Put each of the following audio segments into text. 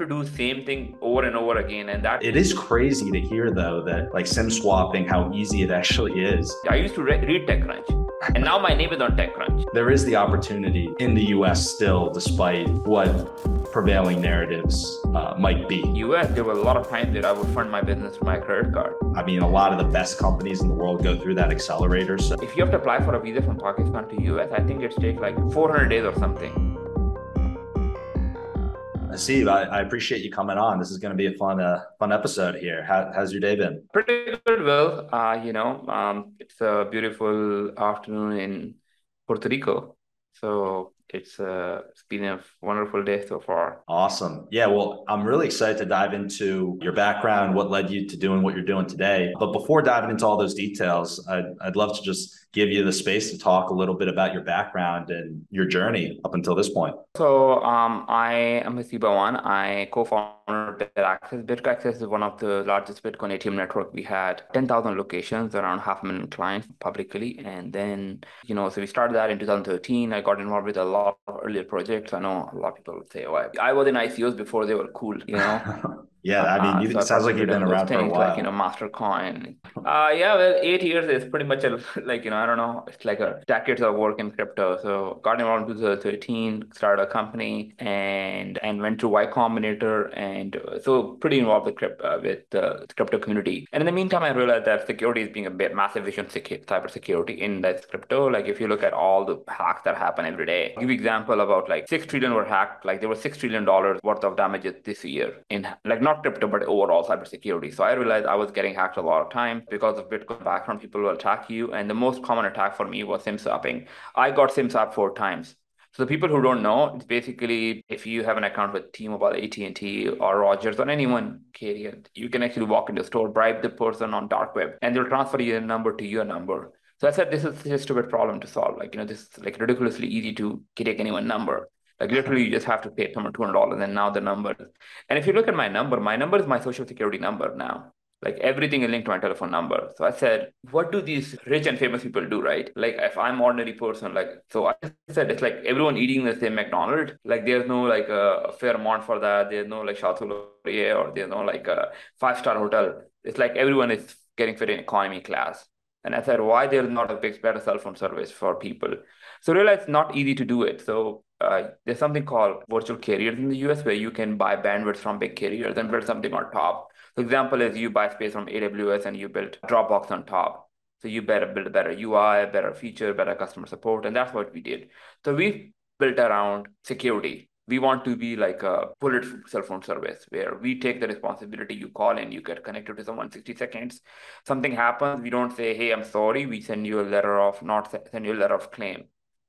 to do the same thing over and over again. And that it is crazy to hear though that like sim swapping, how easy it actually is. I used to re- read TechCrunch. And now my name is on TechCrunch. There is the opportunity in the US still, despite what prevailing narratives uh, might be. US, there were a lot of times that I would fund my business with my credit card. I mean, a lot of the best companies in the world go through that accelerator. So if you have to apply for a visa from Pakistan to US, I think it takes like 400 days or something. Steve, I, I, appreciate you coming on. This is going to be a fun, uh, fun episode here. How, how's your day been? Pretty good, Will. Uh, you know, um, it's a beautiful afternoon in Puerto Rico, so it's uh, it's been a wonderful day so far. Awesome. Yeah. Well, I'm really excited to dive into your background, what led you to doing what you're doing today. But before diving into all those details, I'd, I'd love to just give you the space to talk a little bit about your background and your journey up until this point. So um, I am Haseeb Awan. I co-founder BitAccess. BitAccess is one of the largest Bitcoin ATM network. We had 10,000 locations, around half a million clients publicly. And then, you know, so we started that in 2013. I got involved with a lot of earlier projects. I know a lot of people say, oh, I, I was in ICOs before they were cool, you know? Yeah, I mean, uh, you, so it sounds like you've been around for a while. Like you know, Mastercoin. Uh, yeah, well, eight years is pretty much a, like you know, I don't know, it's like a decades of work in crypto. So got involved in 2013, started a company, and and went to Y Combinator, and uh, so pretty involved with crypto uh, with the crypto community. And in the meantime, I realized that security is being a bit massive issue in cybersecurity in this crypto. Like if you look at all the hacks that happen every day, I'll give you example about like six trillion were hacked. Like there was six trillion dollars worth of damages this year in like not not crypto, but overall cybersecurity. So I realized I was getting hacked a lot of time because of Bitcoin background. People will attack you. And the most common attack for me was SIM swapping. I got SIM swap four times. So the people who don't know, it's basically if you have an account with T-Mobile, AT&T, or Rogers, or anyone carrier, you can actually walk into a store, bribe the person on dark web, and they'll transfer your number to your number. So I said, this is a stupid problem to solve. Like, you know, this is like ridiculously easy to take anyone number. Like literally, you just have to pay someone two hundred dollars, and now the number. And if you look at my number, my number is my social security number now. Like everything is linked to my telephone number. So I said, what do these rich and famous people do, right? Like if I'm ordinary person, like so I said it's like everyone eating the same McDonald's. Like there's no like a fair amount for that. There's no like Chateau or there's no like a five star hotel. It's like everyone is getting fit in economy class. And I said, why there's not a big better cell phone service for people? So realize it's not easy to do it. So uh, there's something called virtual carriers in the US where you can buy bandwidth from big carriers and build something on top. Example, is you buy space from AWS and you build Dropbox on top. So you better build a better UI, better feature, better customer support. And that's what we did. So we built around security. We want to be like a bullet cell phone service where we take the responsibility. You call in, you get connected to someone 60 seconds. Something happens, we don't say, hey, I'm sorry. We send you a letter of not send you a letter of claim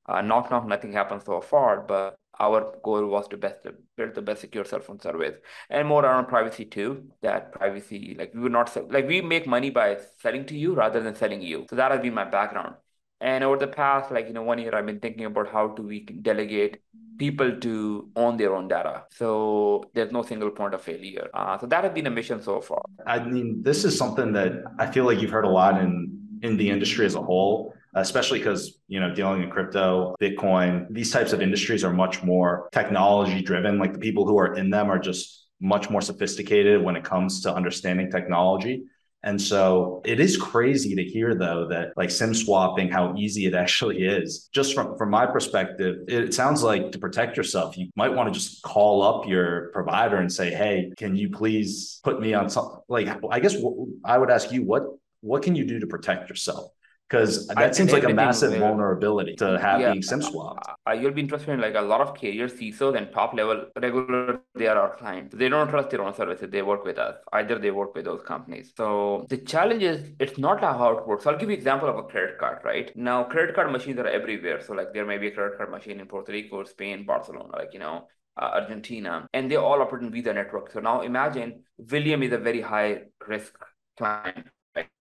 uh, knock knock, nothing happened so far, but our goal was to best build the best secure cell phone service and more around privacy too. That privacy, like we would not sell, like we make money by selling to you rather than selling you. So that has been my background. And over the past, like you know, one year, I've been thinking about how do we delegate people to own their own data. So there's no single point of failure. Uh, so that has been a mission so far. I mean, this is something that I feel like you've heard a lot in in the industry as a whole especially because you know dealing in crypto bitcoin these types of industries are much more technology driven. Like the people who are in them are just much more sophisticated when it comes to understanding technology. And so it is crazy to hear though that like sim swapping how easy it actually is. Just from from my perspective it sounds like to protect yourself you might want to just call up your provider and say hey can you please put me on some like i guess i would ask you what what can you do to protect yourself because that seems like a massive vulnerability to have yeah, being sim swapped. Uh, you'll be interested in like a lot of carriers, CISOs, and top level regular. They are our clients. They don't trust their own services. They work with us. Either they work with those companies. So the challenge is it's not how it works. So I'll give you example of a credit card. Right now, credit card machines are everywhere. So like there may be a credit card machine in Puerto Rico, Spain, Barcelona. Like you know, uh, Argentina, and they all operate in Visa network. So now imagine William is a very high risk client?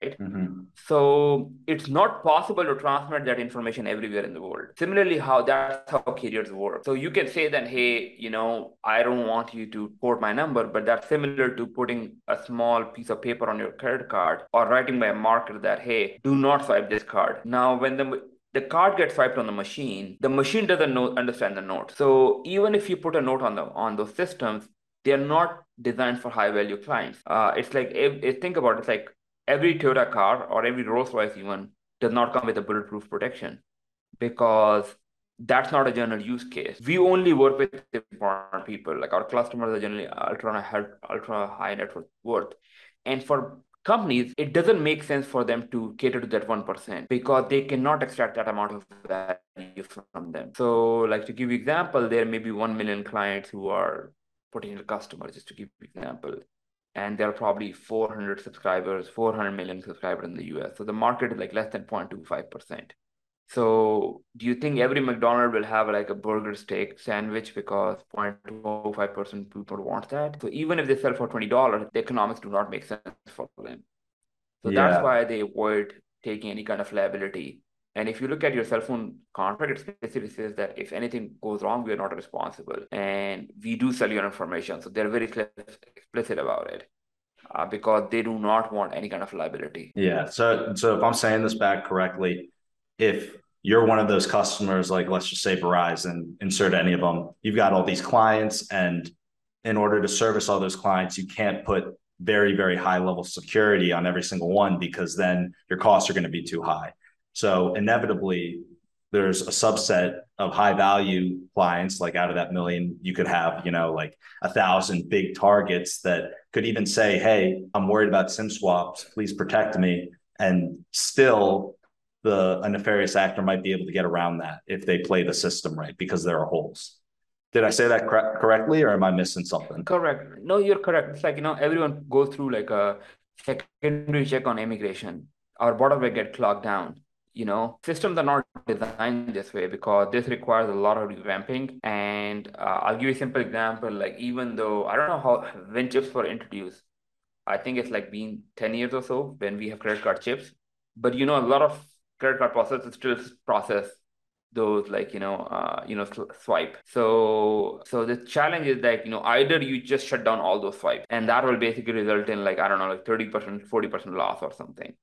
Mm-hmm. So it's not possible to transmit that information everywhere in the world. Similarly, how that's how carriers work. So you can say that, hey, you know, I don't want you to port my number, but that's similar to putting a small piece of paper on your credit card or writing by a marker that, hey, do not swipe this card. Now, when the the card gets swiped on the machine the machine doesn't know understand the note so even if you put a note on the on those systems they are not designed for high value clients. Uh, it's like if, if think about it, it's like every Toyota car or every Rolls Royce even does not come with a bulletproof protection because that's not a general use case. We only work with important people. Like our customers are generally ultra ultra high net worth, and for companies, it doesn't make sense for them to cater to that 1% because they cannot extract that amount of value from them. So, like to give you example, there may be 1 million clients who are potential customers, just to give you example. And there are probably 400 subscribers, 400 million subscribers in the US. So the market is like less than 0.25%. So do you think every McDonald's will have like a burger steak sandwich because 0.25% people want that? So even if they sell for $20, the economics do not make sense for them. So yeah. that's why they avoid taking any kind of liability. And if you look at your cell phone contract, it specifically says that if anything goes wrong, we are not responsible. And we do sell your information. So they're very explicit about it. Uh, because they do not want any kind of liability. Yeah. So, so if I'm saying this back correctly, if you're one of those customers, like let's just say Verizon, insert any of them, you've got all these clients, and in order to service all those clients, you can't put very, very high level security on every single one because then your costs are going to be too high. So inevitably, there's a subset of high value clients like out of that million you could have you know like a thousand big targets that could even say hey i'm worried about sim swaps please protect me and still the a nefarious actor might be able to get around that if they play the system right because there are holes. Did I say that cor- correctly, or am I missing something? Correct. No, you're correct. It's like you know everyone goes through like a secondary check on immigration. Our border will get clogged down. You know, systems are not designed this way because this requires a lot of revamping. And uh, I'll give you a simple example. Like even though I don't know how when chips were introduced, I think it's like been ten years or so when we have credit card chips. But you know, a lot of credit card process still process those like you know uh, you know swipe so so the challenge is that you know either you just shut down all those swipes and that will basically result in like i don't know like 30% 40% loss or something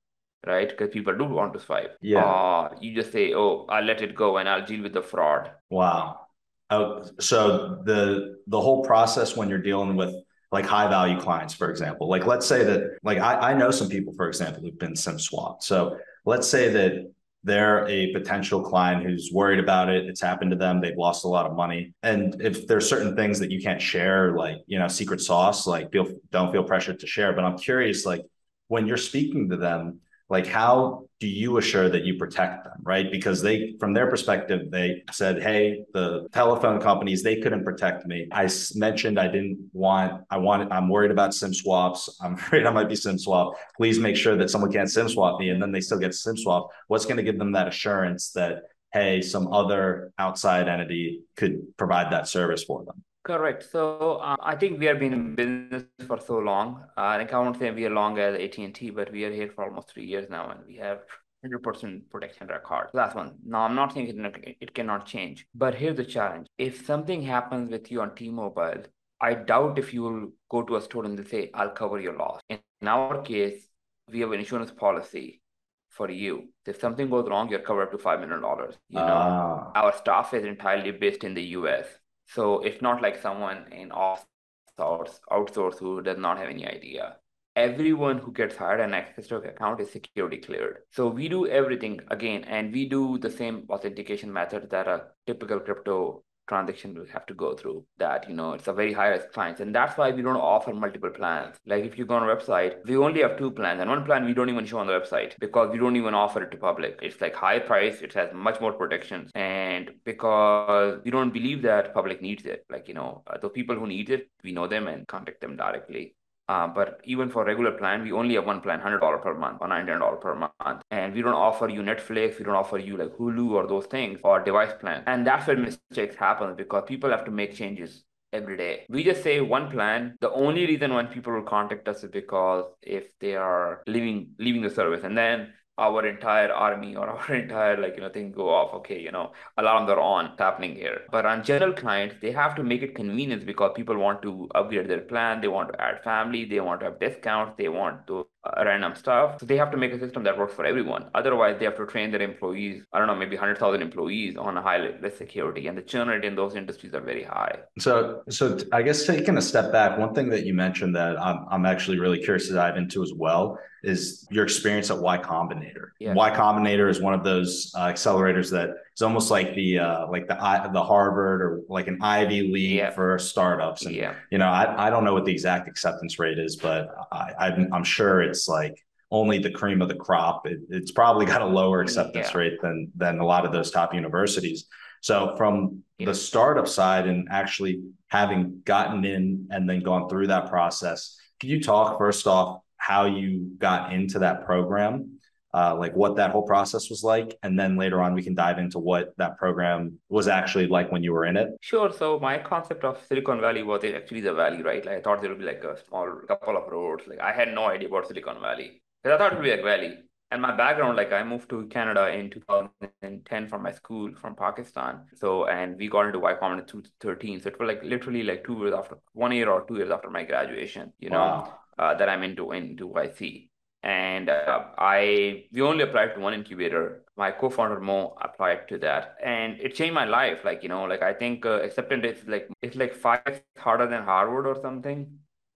right? Because people do want to swipe yeah. Uh, you just say oh i'll let it go and i'll deal with the fraud. Wow. Oh, so the the whole process when you're dealing with like high value clients for example like let's say that like i, I know some people for example who've been sim swapped so let's say that they're a potential client who's worried about it. It's happened to them. They've lost a lot of money. And if there's certain things that you can't share like you know secret sauce like feel don't feel pressured to share. But i'm curious like when you're speaking to them like how do you assure that you protect them right? Because they from their perspective they said hey the telephone companies they couldn't protect me. I mentioned i didn't want i wanted i'm worried about sim swaps. I'm afraid i might be sim swap please make sure that someone can't sim swap me. And then they still get sim swap what's going to give them that assurance that hey some other outside entity could provide that service for them Correct. So uh, I think we have been in business for so long. Uh, I think I won't say we are long as AT&T, but we are here for almost three years now, and we have 100% protection record. Last one. Now, I'm not saying it, it cannot change, but here's the challenge. If something happens with you on T-Mobile, I doubt if you will go to a store and they say, I'll cover your loss. In our case, we have an insurance policy for you. If something goes wrong, you're covered up to $5 million. You know, uh. our staff is entirely based in the US. So it's not like someone in outsource, outsource who does not have any idea. Everyone who gets hired and access to account is security cleared. So we do everything again, and we do the same authentication method that a typical crypto transaction will have to go through that you know it's a very high risk clients. And that's why we don't offer multiple plans. Like if you go on our website we only have two plans. And one plan we don't even show on the website because we don't even offer it to public. It's like high price. It has much more protections. And because we don't believe that public needs it like you know the people who need it we know them and contact them directly. uh, Uh, but even for regular plan, we only have one plan, $100 per month or $99 per month. And we don't offer you Netflix, we don't offer you like Hulu or those things or device plan. And that's where mistakes happen because people have to make changes every day. We just say one plan. The only reason when people will contact us is because if they are leaving leaving the service and then our entire army or our entire like you know thing go off. Okay you know alarms are on it's happening here. But on general clients they have to make it convenient because people want to upgrade their plan they want to add family they want to have discounts they want to random stuff. So they have to make a system that works for everyone. Otherwise, they have to train their employees, I don't know, maybe 100,000 employees on a high level security. And the churn rate in those industries are very high. So, so I guess taking a step back, one thing that you mentioned that I'm, I'm actually really curious to dive into as well is your experience at Y Combinator. Yeah. Y Combinator is one of those uh, accelerators that is almost like the uh, like the the Harvard or like an Ivy League yeah. for startups. And yeah. you know, I, I don't know what the exact acceptance rate is, but I, I'm, I'm sure it's like only the cream of the crop. It, it's probably got a lower mm, acceptance yeah. rate than than a lot of those top universities. So from yeah. the startup side and actually having gotten in and then gone through that process, can you talk first off how you got into that program, uh, like what that whole process was like, and then later on we can dive into what that program was actually like when you were in it. Sure. So my concept of Silicon Valley was actually the valley, right? Like I thought there would be like a small couple of roads. Like I had no idea about Silicon Valley because I thought it would be like valley. And my background, like I moved to Canada in 2010 from my school from Pakistan. So, and we got into Y Combinator in 2013. So it was like literally like two years after, one year or two years after my graduation, you know. Wow uh, that I'm into into YC. And uh, I we only applied to one incubator. My co-founder Mo applied to that, and it changed my life. Like you know, like I think uh, acceptance is like it's like five harder than Harvard or something.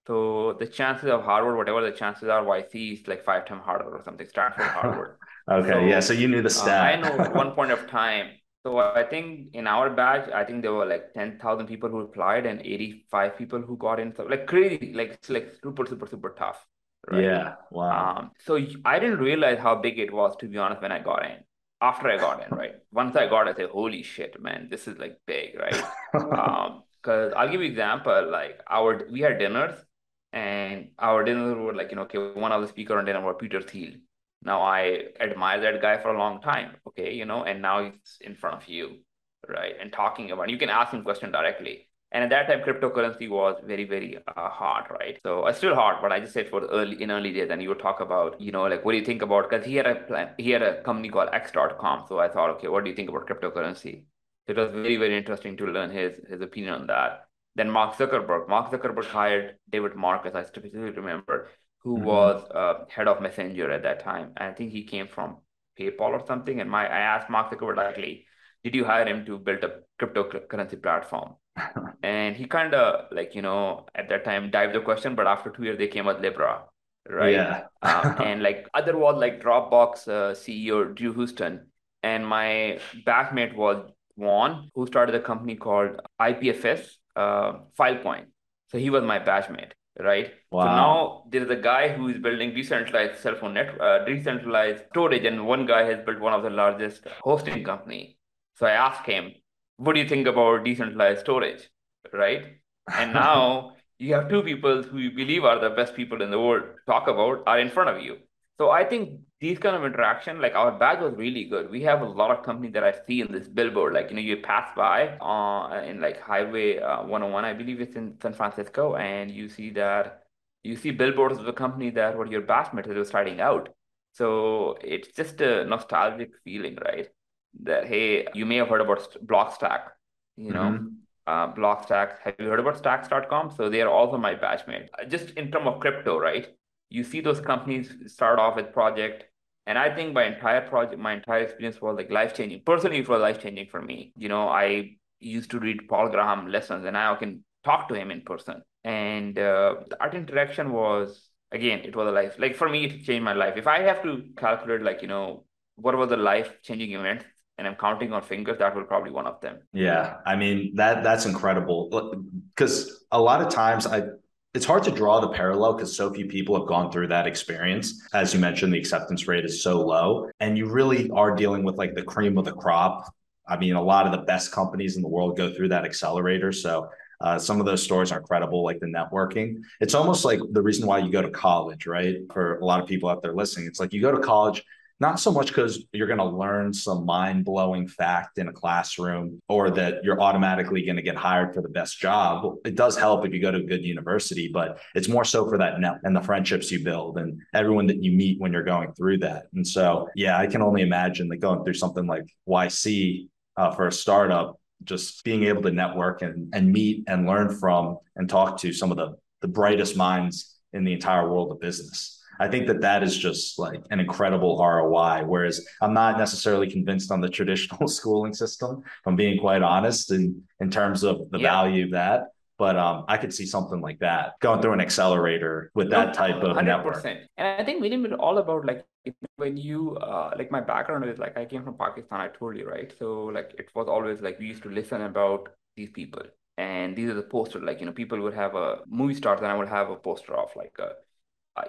So the chances of Harvard, whatever the chances are, YC is like five times harder or something. Stanford, Harvard. okay, so, yeah. So you knew the uh. I know at one point of time. So I think in our batch, I think there were like ten thousand people who applied and eighty-five people who got in. So like crazy, like it's like super, super, super tough. Right? Yeah. Wow. Um, so I didn't realize how big it was to be honest when I got in. After I got in, right? Once I got, I said, "Holy shit, man, this is like big, right?" um, because I'll give you example. Like our we had dinners, and our dinners were like you know, okay, one of the speaker on dinner was Peter Thiel now I admire that guy for a long time, okay, you know, and now he's in front of you, right, and talking about. You can ask him question directly. And at that time, cryptocurrency was very, very uh, hard, right? So it's still hard, but I just said for early in early days, and you would talk about, you know, like what do you think about? Because he had a plan, he had a company called X.com. So I thought, okay, what do you think about cryptocurrency? It was very, very interesting to learn his his opinion on that. Then Mark Zuckerberg. Mark Zuckerberg hired David Marcus. I specifically remember who mm-hmm. was uh, head of Messenger at that time. And I think he came from PayPal or something. And my I asked Mark Zuckerberg likely, did you hire him to build a cryptocurrency platform? And he kind of like you know at that time dived the question, but after two years they came with Libra, right? Yeah. um, and like other was like Dropbox uh, CEO Drew Houston, and my backmate was Juan, who started a company called IPFS uh, Filecoin. So he was my batchmate right? Wow. So now there is a guy who is building decentralized cell phone net, uh, decentralized storage, and one guy has built one of the largest hosting company. So I asked him, "What do you think about decentralized storage?" Right? And now you have two people who you believe are the best people in the world to talk about are in front of you. So I think these kind of interaction, like our badge was really good. We have a lot of companies that I see in this billboard, like you know, you pass by uh, in like Highway uh, 101, I believe it's in San Francisco, and you see that you see billboards of the company that were your batchmates that were starting out. So it's just a nostalgic feeling, right? That hey, you may have heard about Blockstack, you know. Mm-hmm. Uh, Blockstack. Have you heard about Stacks.com? So they are also my batchmate. Just in terms of crypto, right? You see those companies start off with project and I think my entire project, my entire experience was like life changing. Personally, it was life changing for me. You know, I used to read Paul Graham lessons, and now I can talk to him in person. And uh, art interaction was again, it was a life. Like for me, it changed my life. If I have to calculate, like you know, what was the life changing event, and I'm counting on fingers, that will probably one of them. Yeah, I mean that that's incredible because a lot of times I it's hard to draw the parallel because so few people have gone through that experience. As you mentioned, the acceptance rate is so low, and you really are dealing with like the cream of the crop. I mean, a lot of the best companies in the world go through that accelerator. So uh, some of those stories are incredible, like the networking. It's almost like the reason why you go to college, right? For a lot of people out there listening, it's like you go to college not so much because you're going to learn some mind blowing fact in a classroom or that you're automatically going to get hired for the best job. It does help if you go to a good university, but it's more so for that net and the friendships you build and everyone that you meet when you're going through that. And so, yeah, I can only imagine that going through something like YC uh, for a startup, just being able to network and, and meet and learn from and talk to some of the, the brightest minds in the entire world of business. I think that that is just like an incredible ROI. Whereas I'm not necessarily convinced on the traditional schooling system, if I'm being quite honest, in, in terms of the yeah. value of that. But um, I could see something like that going through an accelerator with that type of 100%. network. And I think William is all about like when you uh, like my background is like I came from Pakistan. I told you right. So like it was always like we used to listen about these people, and these are the posters. Like you know, people would have a movie stars, and I would have a poster of like a, a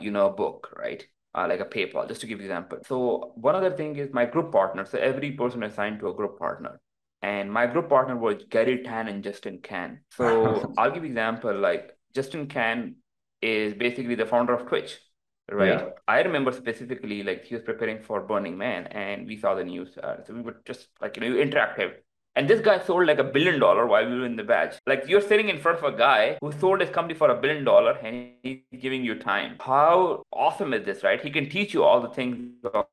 you know a book, right? Uh, like a PayPal, just to give you example. So one other thing is my group partner. So every person assigned to a group partner and my group partner was Garry Tan and Justin Kan. So I'll give you example like Justin Kan is basically the founder of Twitch, right? Yeah. I remember specifically like he was preparing for Burning Man, and we saw the news, uh, so we were just like you know interactive. And this guy sold like a billion dollar while we were in the batch. Like you're sitting in front of a guy who sold his company for a billion dollar and he's giving you time. How awesome is this, right? He can teach you all the things of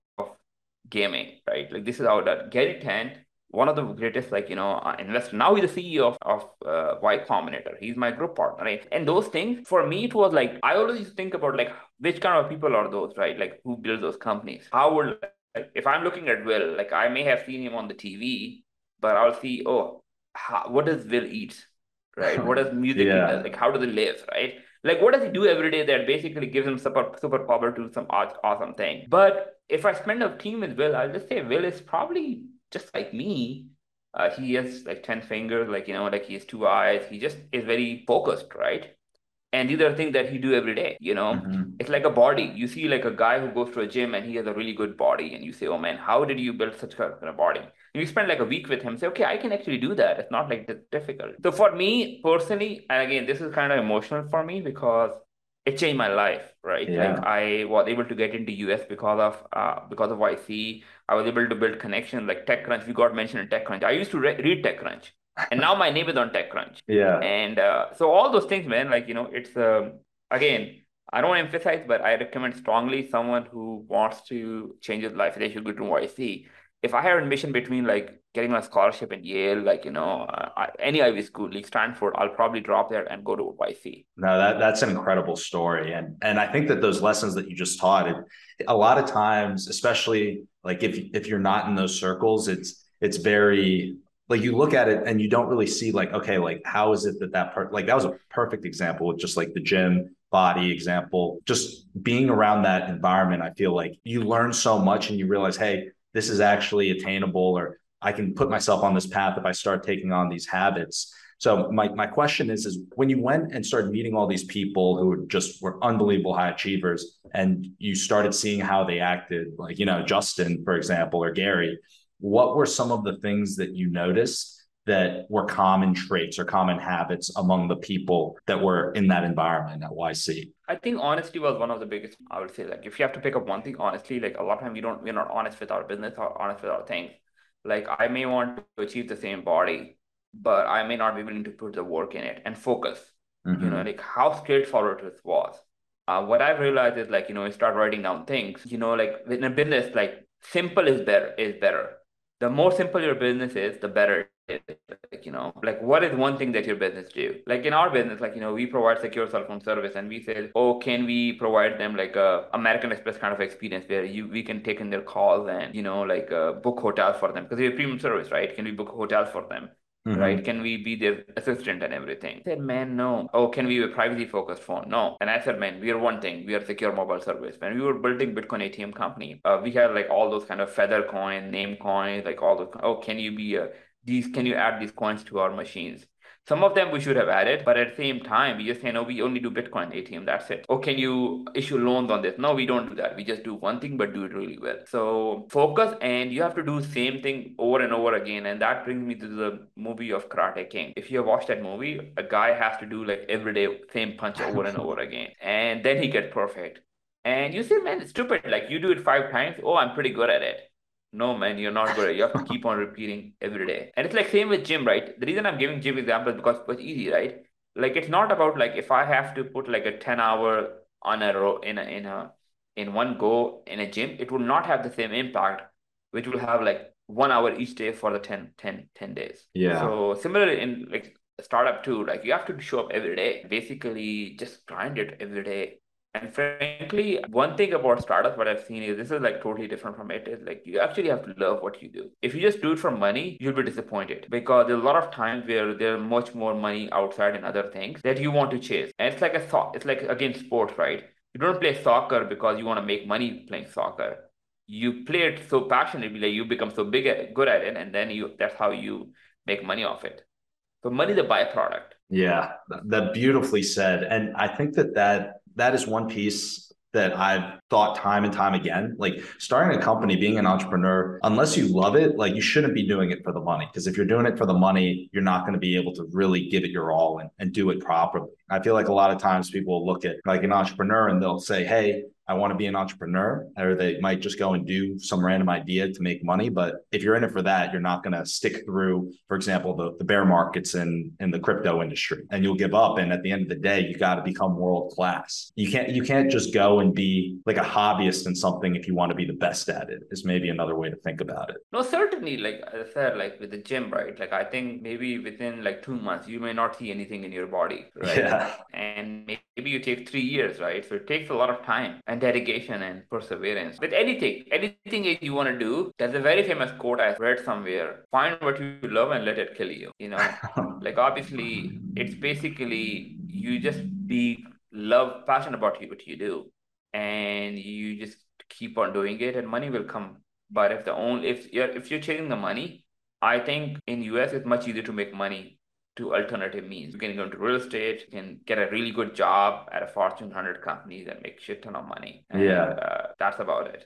gaming, right? Like this is how that Garry Tan one of the greatest like you know uh, investor now he's the ceo of, of uh, y combinator he's my group partner right and those things for me it was like i always think about like which kind of people are those right like who build those companies how would like, if i'm looking at will like i may have seen him on the tv but i'll see oh how, what does will eat right what does music yeah. like how do they live right like what does he do every day that basically gives him super super power to some awesome thing but if i spend a team with will i'll just say will is probably just like me, uh, he has like 10 fingers, like, you know, like he has two eyes. He just is very focused, right? And these are things that he do every day, you know? Mm-hmm. It's like a body. You see like a guy who goes to a gym and he has a really good body and you say, oh man, how did you build such a body? And you spend like a week with him, say, okay, I can actually do that. It's not like difficult. So for me personally, and again, this is kind of emotional for me because it changed my life, right? Yeah. Like I was able to get into US because of uh, because of YC. I was able to build connections like TechCrunch. We got mentioned in TechCrunch. I used to re- read TechCrunch, and now my name is on TechCrunch. Yeah. And uh, so all those things, man. Like you know, it's uh, again. I don't emphasize, but I recommend strongly someone who wants to change his life. They should go to YC if I had a mission between like getting a scholarship in Yale, like you know, uh, any Ivy school, like Stanford, I'll probably drop there and go to YC. No, that that's an incredible story, and and I think that those lessons that you just taught, it, a lot of times, especially like if if you're not in those circles, it's it's very like you look at it and you don't really see like okay, like how is it that that part like that was a perfect example with just like the gym body example just being around that environment i feel like you learn so much and you realize hey this is actually attainable or I can put myself on this path if I start taking on these habits. So my, my question is, is when you went and started meeting all these people who just were unbelievable high achievers and you started seeing how they acted, like, you know, Justin, for example, or Garry, what were some of the things that you noticed that were common traits or common habits among the people that were in that environment at YC? I think honesty was one of the biggest. I would say, like, if you have to pick up one thing, honestly, like a lot of time we don't, we're not honest with our business or honest with our things. Like, I may want to achieve the same body, but I may not be willing to put the work in it and focus. Mm-hmm. You know, like how straightforward it was. Uh, what I've realized is like, you know, you start writing down things, you know, like in a business, like simple is better is better. The more simple your business is, the better it is. like you know like what is one thing that your business do? Like in our business like you know we provide secure cell phone service and we say oh can we provide them like a american express kind of experience where you we can take in their calls and you know like uh, book hotels for them? Because we have premium service right? Can we book hotels for them Mm-hmm. right? Can we be their assistant and everything? I said, man, no. Oh, can we be a privacy focused phone? No. And I said, man, we are one thing. We are secure mobile service. When we were building Bitcoin ATM company, uh, we had like all those kind of Feathercoin, name coin, like all those. Oh, can you be a these can you add these coins to our machines some of them we should have added, but at the same time, we just say, no, we only do Bitcoin ATM. That's it. Or can you issue loans on this? No, we don't do that. We just do one thing, but do it really well. So focus and you have to do same thing over and over again. And that brings me to the movie of Karate King. If you have watched that movie, a guy has to do like every day, same punch over and over again. And then he gets perfect. And you say, man, it's stupid. Like you do it five times. Oh, I'm pretty good at it. No, man, you're not good. You have to keep on repeating every day. And it's like same with gym, right? The reason I'm giving gym examples because it's easy, right? Like it's not about like if I have to put like a 10 hour on a row in a in a in one go in a gym, it will not have the same impact, which will have like one hour each day for the 10, 10, 10 days. Yeah. So similarly in like startup too, like you have to show up every day. Basically just grind it every day And frankly, one thing about startups, what I've seen is this is like totally different from it. Is like you actually have to love what you do. If you just do it for money, you'll be disappointed because there's a lot of times where there's much more money outside in other things that you want to chase. And it's like a thought. It's like again sports, right? You don't play soccer because you want to make money playing soccer. You play it so passionately, like you become so big at, good at it, and then you that's how you make money off it. So money is a byproduct. Yeah, that beautifully said. And I think that that that is one piece that I've thought time and time again. Like starting a company, being an entrepreneur, unless you love it, like you shouldn't be doing it for the money. Because if you're doing it for the money, you're not going to be able to really give it your all and, and do it properly. I feel like a lot of times people look at like an entrepreneur and they'll say, Hey, I want to be an entrepreneur, or they might just go and do some random idea to make money. But if you're in it for that, you're not going to stick through, for example, the, the bear markets in, in the crypto industry and you'll give up. And at the end of the day, you got to become world class. You can't, you can't just go and be like a hobbyist in something if you want to be the best at it is maybe another way to think about it. No, certainly. Like I said, like with the gym, right? Like I think maybe within like two months, you may not see anything in your body, right? Yeah. And maybe you take three years, right? So it takes a lot of time and dedication and perseverance. With anything, anything you want to do, there's a very famous quote I read somewhere find what you love and let it kill you. You know, like obviously, it's basically you just be love, passionate about what you do, and you just keep on doing it, and money will come. But if the only if you're if you're chasing the money, I think in US it's much easier to make money to alternative means. You can go into real estate, you can get a really good job at a Fortune 100 company that makes shit ton of money. And, yeah. Uh, that's about it.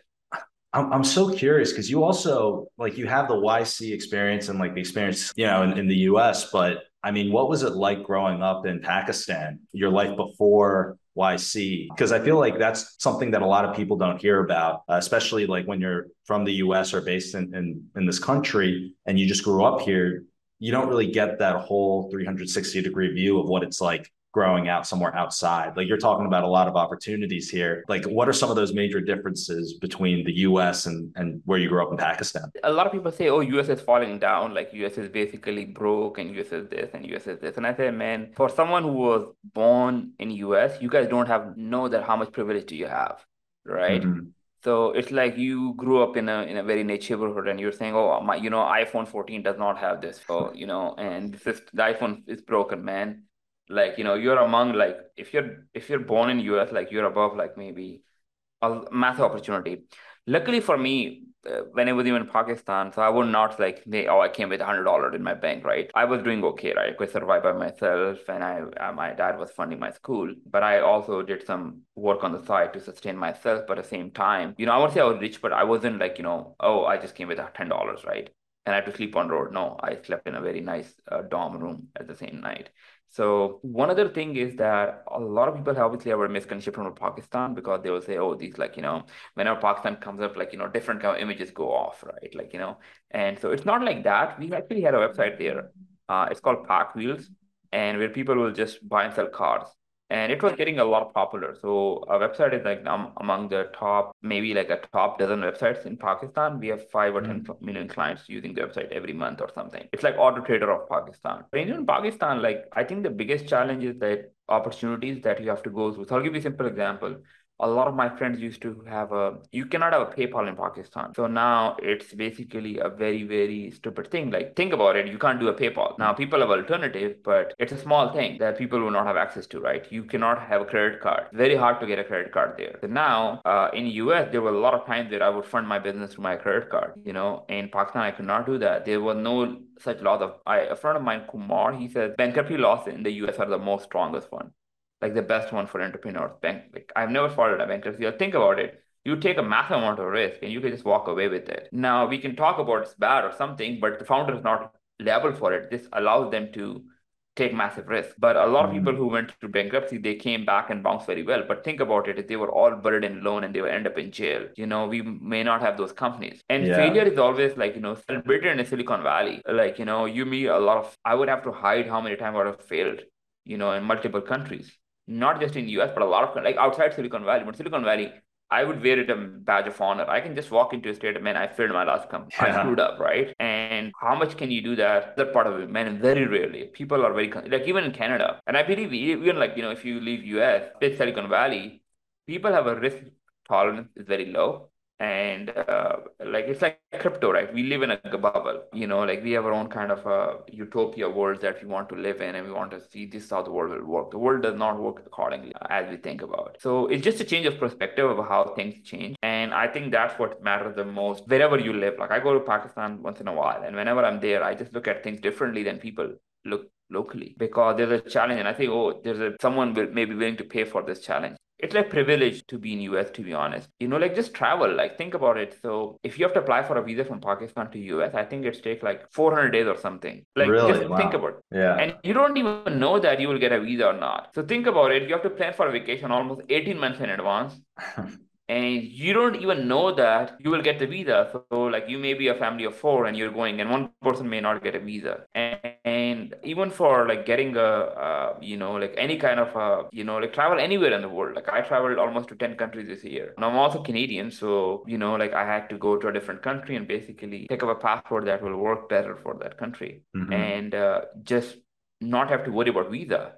I'm, I'm so curious because you also like you have the YC experience and like the experience, you know, in, in the US, but I mean, what was it like growing up in Pakistan, your life before YC? Because I feel like that's something that a lot of people don't hear about, uh, especially like when you're from the US or based in, in, in this country and you just grew up here you don't really get that whole 360 degree view of what it's like growing out somewhere outside. Like you're talking about a lot of opportunities here. Like what are some of those major differences between the US and, and where you grew up in Pakistan? A lot of people say, oh, US is falling down, like US is basically broke and US is this and US is this. And I say, man, for someone who was born in US, you guys don't have know that how much privilege do you have, right? Mm-hmm. So it's like you grew up in a in a very niche neighborhood, and you're saying, "Oh, my, you know, iPhone 14 does not have this." So you know, and this is the iPhone is broken, man. Like you know, you're among like if you're if you're born in US, like you're above like maybe a massive opportunity. Luckily for me, when I was even in Pakistan, so I would not like, oh, I came with hundred dollars in my bank, right? I was doing okay, right? I could survive by myself, and I, uh, my dad was funding my school, but I also did some work on the side to sustain myself. But at the same time, you know, I would say I was rich, but I wasn't like, you know, oh, I just came with ten dollars, right? And I had to sleep on road. No, I slept in a very nice uh, dorm room at the same night. So one other thing is that a lot of people obviously have a misconception from Pakistan because they will say, oh, these like, you know, whenever Pakistan comes up, like, you know, different kind of images go off, right? Like, you know, and so it's not like that. We actually had a website there. Uh, it's called Pak Wheels and where people will just buy and sell cars and it was getting a lot popular. So our website is like um, among the top, maybe like a top dozen websites in Pakistan. We have five or mm. 10 million clients using the website every month or something. It's like Auto Trader of Pakistan. But in Pakistan, like I think the biggest challenge is that opportunities that you have to go through. So I'll give you a simple example a lot of my friends used to have a you cannot have a paypal in pakistan. So now it's basically a very very stupid thing. Like think about it. You can't do a paypal. Now people have alternative but it's a small thing that people will not have access to right? You cannot have a credit card. Very hard to get a credit card there. So now uh, in us there were a lot of times that i would fund my business through my credit card you know? In pakistan i could not do that. There was no such laws of I, a friend of mine kumar he says bankruptcy laws in the us are the most strongest one like the best one for entrepreneurs. Bank, like I've never followed a bankruptcy. Think about it. You take a massive amount of risk and you can just walk away with it. Now we can talk about it's bad or something, but the founder is not liable for it. This allows them to take massive risk. But a lot of people mm. who went through bankruptcy, they came back and bounced very well. But think about it, if they were all buried in loan and they would end up in jail, you know, we may not have those companies. And yeah. failure is always like, you know, celebrated in Silicon Valley. Like, you know, you meet a lot of, I would have to hide how many times I would have failed, you know, in multiple countries not just in the US, but a lot of like outside Silicon Valley. But Silicon Valley, I would wear it a badge of honor. I can just walk into a state of man, I failed my last company. Yeah. I screwed up, right? And how much can you do that? That part of it, man, very rarely. People are very like even in Canada, and I believe even like you know if you leave US, Silicon Valley, people have a risk tolerance is very low and uh, like it's like crypto right? We live in a bubble you know? Like we have our own kind of a utopia world that we want to live in and we want to see this is how the world will work. The world does not work accordingly as we think about so it's just a change of perspective of how things change. And i think that's what matters the most wherever you live. Like i go to pakistan once in a while and whenever i'm there i just look at things differently than people look locally because there's a challenge. And i think oh there's a someone will maybe willing to pay for this challenge it's like privilege to be in US to be honest. You know, like just travel, like think about it. So if you have to apply for a visa from Pakistan to US, I think it's take like 400 days or something. Like really? just wow. think about it. Yeah. And you don't even know that you will get a visa or not. So think about it. You have to plan for a vacation almost 18 months in advance. and you don't even know that you will get the visa. So, like, you may be a family of four and you're going, and one person may not get a visa. And, and even for like getting a, uh, you know, like any kind of, a, you know, like travel anywhere in the world. Like, I traveled almost to 10 countries this year. And I'm also Canadian. So, you know, like, I had to go to a different country and basically pick up a passport that will work better for that country Mhm. and uh, just not have to worry about visa.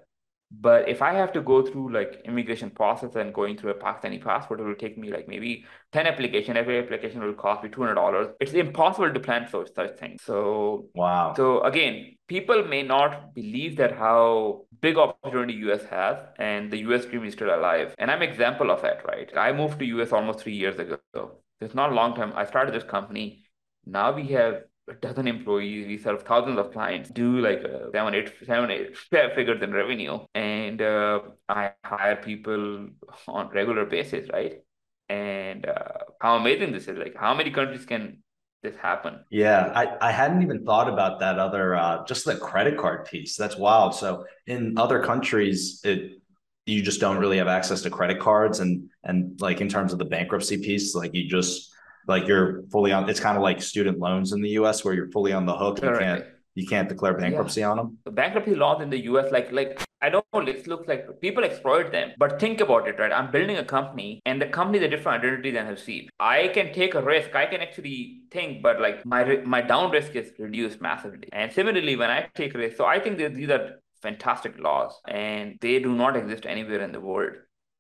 But if I have to go through like immigration process and going through a Pakistani passport, it will take me like maybe 10 application. Every application will cost me $200. It's impossible to plan for such things. So Wow. so again, people may not believe that how big opportunity US has and the US dream is still alive. And I'm example of that, right? I moved to US almost three years ago. So It's not a long time. I started this company. Now we have a dozen employees. We serve thousands of clients. Do like uh, seven, eight, seven, eight figures in revenue, and uh, I hire people on regular basis, right? And uh, how amazing this is! Like, how many countries can this happen? Yeah, I, I hadn't even thought about that other uh, just the credit card piece. That's wild. So in other countries, it you just don't really have access to credit cards and and like in terms of the bankruptcy piece, like you just like you're fully on it's kind of like student loans in the US where you're fully on the hook. You can't you can't declare bankruptcy on them. The bankruptcy laws in the US, like like I don't know it looks like people exploit them, but think about it, right? I'm building a company, and the company is a different identity than Haseeb. I can take a risk. I can actually think, but like my my down risk is reduced massively. And similarly, when I take risks, so I think that these are fantastic laws, and they do not exist anywhere in the world.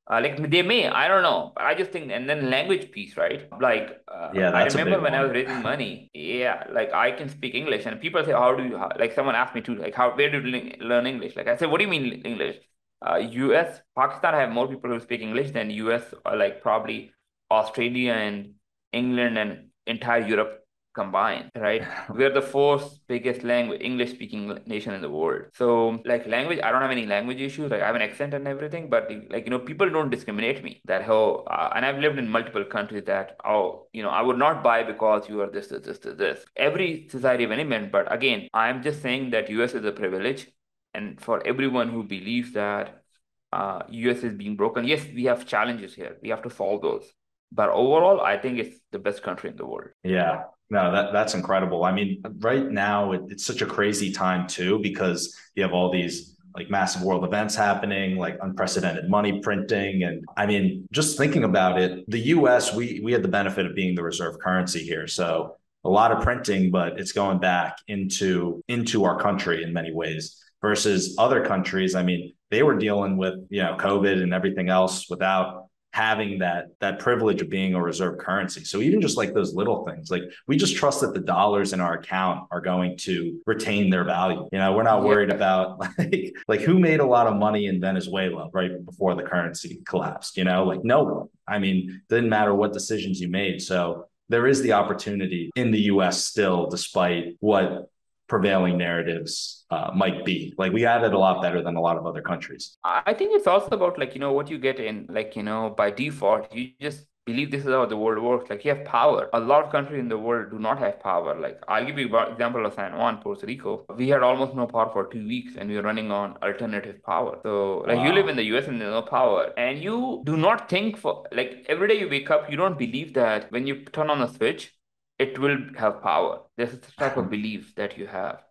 Uh, like they may, I don't know, but I just think, and then language piece, right? Like, uh, Yeah, I remember when I was raising money, yeah, like I can speak English, and people say, "How do you?" How, like someone asked me to, like, "How where do you learn English?" Like I said, "What do you mean English?" Uh, U.S., Pakistan have more people who speak English than U.S. or like probably Australia and England and entire Europe combined, right? We're the fourth biggest language, English speaking nation in the world. So, like language, I don't have any language issues. Like I have an accent and everything, but like you know, people don't discriminate me. That how, uh, and I've lived in multiple countries that oh, you know, I would not buy because you are this, this, this, this, this. Every society of any man, but again, I'm just saying that US is a privilege, and for everyone who believes that uh, US is being broken, yes, we have challenges here. We have to solve those. But overall, I think it's the best country in the world. Yeah, no, that that's incredible. I mean, right now it, it's such a crazy time too because you have all these like massive world events happening, like unprecedented money printing, and I mean, just thinking about it, the U.S. we we had the benefit of being the reserve currency here, so a lot of printing, but it's going back into into our country in many ways. Versus other countries, I mean, they were dealing with you know COVID and everything else without having that that privilege of being a reserve currency. So even just like those little things, like we just trust that the dollars in our account are going to retain their value. You know, we're not Yeah. worried about like like who made a lot of money in Venezuela right before the currency collapsed, you know? Like no one. I mean, didn't matter what decisions you made. So there is the opportunity in the US still despite what prevailing narratives uh, might be. Like we have it a lot better than a lot of other countries. I think it's also about like, you know, what you get in, like, you know, by default, you just believe this is how the world works. Like you have power. A lot of countries in the world do not have power. Like I'll give you an example of San Juan, Puerto Rico. We had almost no power for two weeks and we were running on alternative power. So like you live in the US and there's no power and you do not think for like every day you wake up, you don't believe that when you turn on a switch, it will have power. There's a type of belief that you have,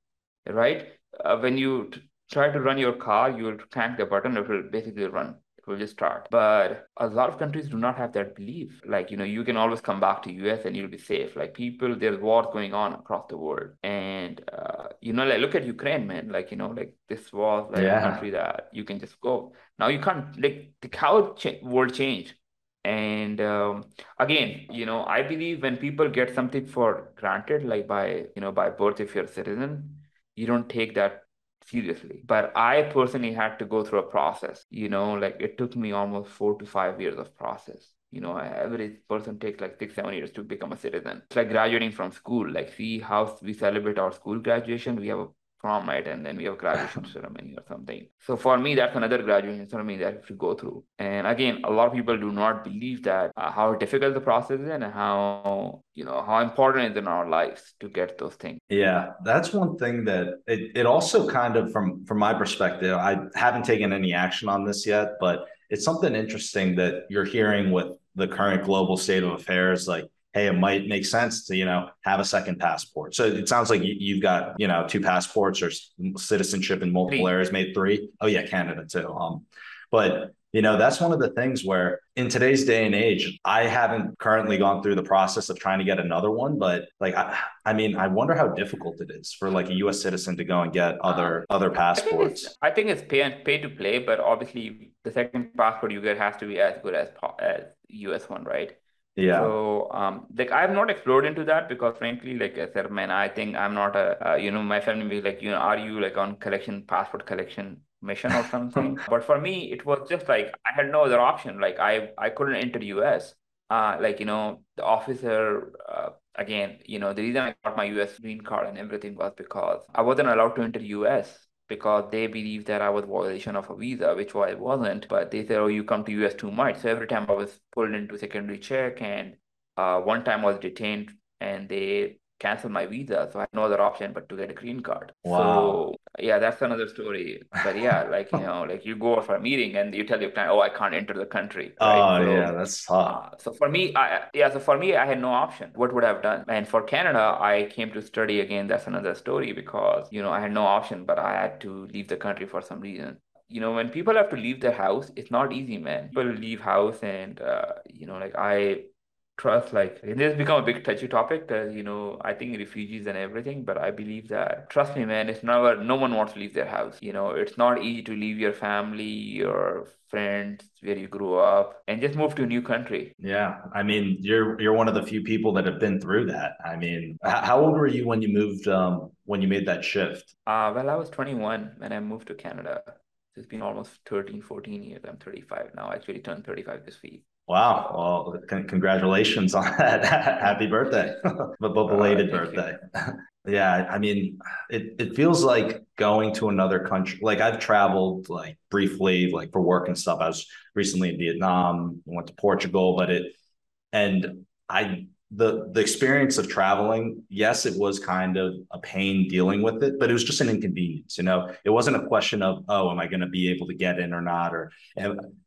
right? Uh, when you t- try to run your car, you will crank the button, it will basically run. It will just start. But a lot of countries do not have that belief. Like, you know, you can always come back to US and you'll be safe. Like people, there's wars going on across the world. And uh, you know, like look at Ukraine, man. Like, you know, like this was like a country that you can just go. Now you can't like the how cha world changed. And um, again, you know, I believe when people get something for granted, like by, you know, by birth, if you're a citizen, you don't take that seriously. But I personally had to go through a process, you know, like it took me almost four to five years of process. You know, every person takes like six, seven years to become a citizen. It's like graduating from school. Like, see how we celebrate our school graduation. We have a prom night and then we have graduation ceremony or something. So for me, that's another graduation ceremony that to go through. And again, a lot of people do not believe that uh, how difficult the process is and how you know how important it is in our lives to get those things. Yeah, that's one thing that it, it also kind of from from my perspective, I haven't taken any action on this yet, but it's something interesting that you're hearing with the current global state of affairs like hey, it might make sense to, you know, have a second passport. So it sounds like you, have got, you know, two passports or citizenship in multiple areas, made three. Oh yeah, Canada too. Um, but you know, that's one of the things where in today's day and age, I haven't currently gone through the process of trying to get another one, but like, I, I mean, I wonder how difficult it is for like a U.S. citizen to go and get other um, other passports. I think it's, I think it's pay and pay to play, but obviously the second passport you get has to be as good as as U.S. one, right? Yeah. So, um, like I've not explored into that because frankly, like I said, man, I think I'm not a, uh, you know, my family be like, you know, are you like on collection, passport collection mission or something? but for me, it was just like I had no other option. Like I, I couldn't enter US. Uh, like you know, the officer, uh, again, you know, the reason I got my US green card and everything was because I wasn't allowed to enter US because they believed that I was violation of a visa, which I wasn't. But they said, "Oh, you come to US too much." So every time I was pulled into secondary check, and uh, one time I was detained, and they cancel my visa. So I had no other option but to get a green card. Wow. So yeah, that's another story. But yeah, like you know, like you go for a meeting and you tell your client, "Oh, I can't enter the country." Right? Oh so, yeah, that's tough. Uh, so for me, I yeah, so for me, I had no option. What would I have done? And for Canada, I came to study again. That's another story because you know I had no option, but I had to leave the country for some reason you know when people have to leave their house it's not easy man people leave house and uh, you know like i trust like it has become a big touchy topic because you know i think refugees and everything but i believe that trust me man it's never no one wants to leave their house you know? It's not easy to leave your family your friends where you grew up and just move to a new country. Yeah i mean you're you're one of the few people that have been through that. I mean how old were you when you moved um when you made that shift? Uh well i was 21 when i moved to canada. It's been almost 13 14 years. I'm 35 now. I actually turned 35 this week Wow. Well, c- congratulations on that. Happy birthday, but belated uh, birthday. yeah. I mean, it, it feels like going to another country. Like I've traveled like briefly, like for work and stuff. I was recently in Vietnam, went to Portugal, but it, and I the the experience of traveling yes it was kind of a pain dealing with it but it was just an inconvenience you know? It wasn't a question of oh am i going to be able to get in or not or,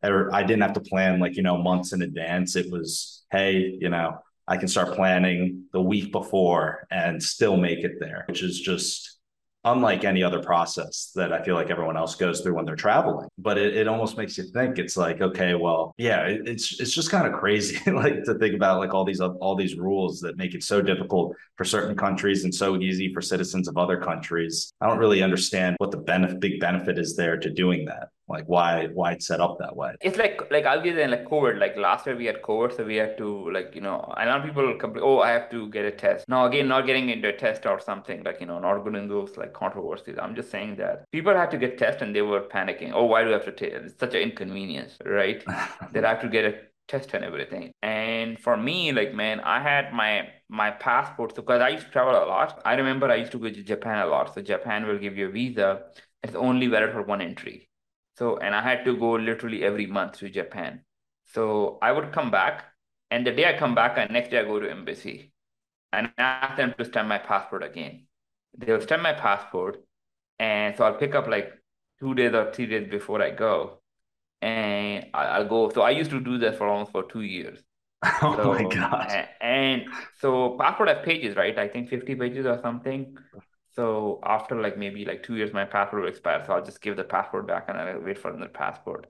or i didn't have to plan like you know months in advance. It was hey you know i can start planning the week before and still make it there which is just unlike any other process that I feel like everyone else goes through when they're traveling. But it, it almost makes you think it's like, okay, well, yeah, it, it's it's just kind of crazy like to think about like all these all these rules that make it so difficult for certain countries and so easy for citizens of other countries. I don't really understand what the benefit big benefit is there to doing that like why why it's set up that way? It's like like i'll give you like covid like last year we had covid so we had to like you know a lot of people complain oh i have to get a test. Now again not getting into a test or something like you know not good in those like controversies. I'm just saying that people had to get tested and they were panicking. Oh why do i have to take it's such an inconvenience right? That i have to get a test and everything. And for me like man i had my my passport. Because i used to travel a lot. I remember i used to go to japan a lot. So japan will give you a visa. It's only valid for one entry so, and I had to go literally every month to Japan. So I would come back, and the day I come back, and next day I go to embassy, and ask them to stamp my passport again. They'll stamp my passport, and so I'll pick up like two days or three days before I go, and I'll go. So I used to do that for almost for two years. Oh so, my god! And, and so passport has pages, right? I think fifty pages or something. So after like maybe like two years, my passport will expire. So I'll just give the passport back and I'll wait for another passport.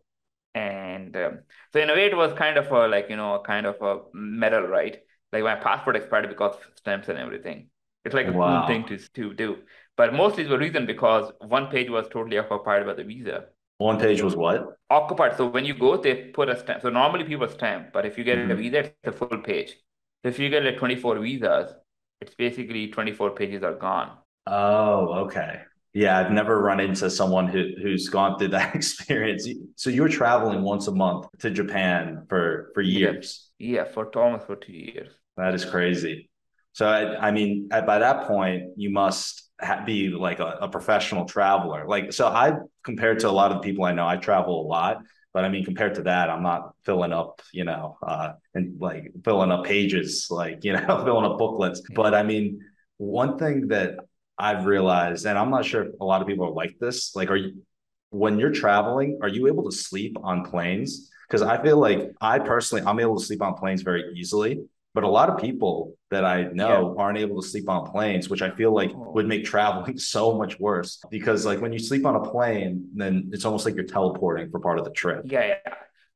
And um, so in a way, it was kind of a like you know a kind of a medal, right? Like my passport expired because of stamps and everything. It's like a wow. cool thing to to do. But mostly the reason because one page was totally occupied by the visa. One page was what? Occupied. So when you go, they put a stamp. So normally people stamp, but if you get mm-hmm. a visa, it's a full page. So if you get like 24 visas, it's basically 24 pages are gone. Oh, okay. Yeah, I've never run into someone who who's gone through that experience. So you were traveling once a month to Japan for for years. Yeah, yeah for almost for two years. That is crazy. So I, I mean, at, by that point, you must ha- be like a, a professional traveler. Like, so I compared to a lot of people I know, I travel a lot, but I mean, compared to that, I'm not filling up, you know, uh, and like filling up pages, like you know, filling up booklets. But I mean, one thing that I've realized, and I'm not sure if a lot of people are like this. Like, are you when you're traveling, are you able to sleep on planes? Because I feel like I personally, I'm able to sleep on planes very easily. But a lot of people that I know yeah. aren't able to sleep on planes, which I feel like oh. would make traveling so much worse. Because like when you sleep on a plane, then it's almost like you're teleporting for part of the trip. Yeah, yeah.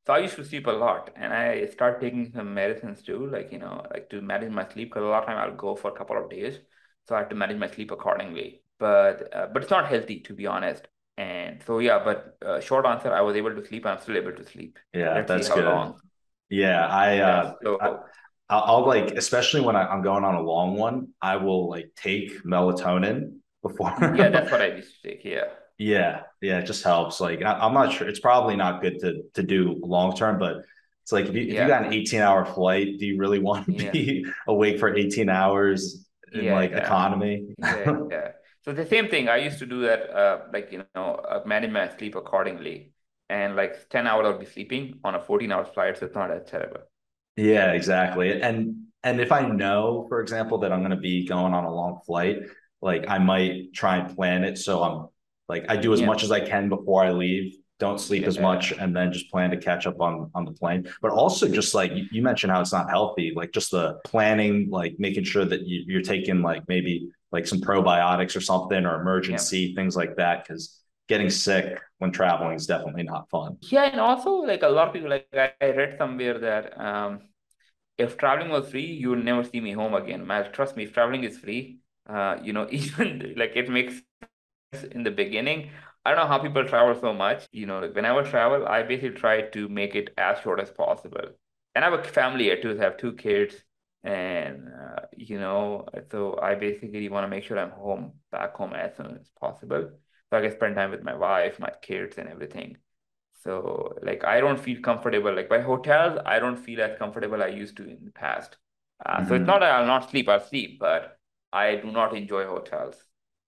So I used to sleep a lot, and I start taking some medicines too, like you know, like to manage my sleep. Because a lot of time I'll go for a couple of days, so I have to manage my sleep accordingly. But uh, but it's not healthy to be honest. And so yeah, but uh, short answer, I was able to sleep. I'm still able to sleep. Yeah, Let's that's good. Long. Yeah, I, uh, so, I I'll, like, especially when I, am going on a long one, I will like take melatonin before. yeah, that's what I used to take. Yeah. Yeah, yeah, it just helps. Like, I, am not sure. It's probably not good to to do long term, but it's like if you, if you got an 18 hour flight, do you really want to yeah. be awake for 18 hours? In yeah, like yeah. economy. yeah, yeah. So the same thing. I used to do that, uh, like you know, uh, manage my sleep accordingly, and like ten hours I'll be sleeping on a fourteen hour flight, so it's not that terrible. Yeah, exactly. And and if I know, for example, that I'm going to be going on a long flight, like I might try and plan it so I'm like I do as yeah. much as I can before I leave don't sleep yeah. as much and then just plan to catch up on on the plane but also just like you, mentioned how it's not healthy like just the planning like making sure that you, you're taking like maybe like some probiotics or something or emergency yeah. things like that because getting sick when traveling is definitely not fun yeah and also like a lot of people like i read somewhere that um if traveling was free you would never see me home again man trust me if traveling is free uh you know even like it makes in the beginning I don't know how people travel so much. You know, like whenever I travel, I basically try to make it as short as possible. And I have a family here too. I have two kids, and uh, you know, so I basically want to make sure I'm home, back home as soon as possible, so I can spend time with my wife, my kids, and everything. So, like, I don't feel comfortable. Like by hotels, I don't feel as comfortable I used to in the past. Uh, mm-hmm. So it's mm-hmm. not that I'll not sleep. I'll sleep, but I do not enjoy hotels.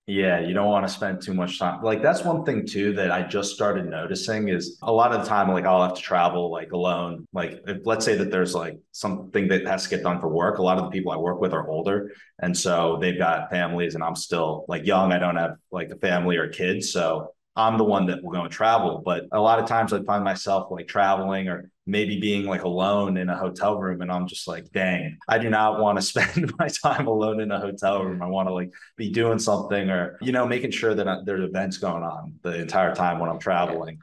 Yeah, you don't want to spend too much time. Like that's one thing too that I just started noticing is a lot of the time, like I'll have to travel like alone. Like if, let's say that there's like something that has to get done for work. A lot of the people I work with are older, and so they've got families, and I'm still like young. I don't have like a family or kids, so I'm the one that will go and travel. But a lot of times I find myself like traveling or maybe being like alone in a hotel room and I'm just like, dang, I do not want to spend my time alone in a hotel room. I want to like be doing something or, you know, making sure that I, there's events going on the entire time when I'm traveling.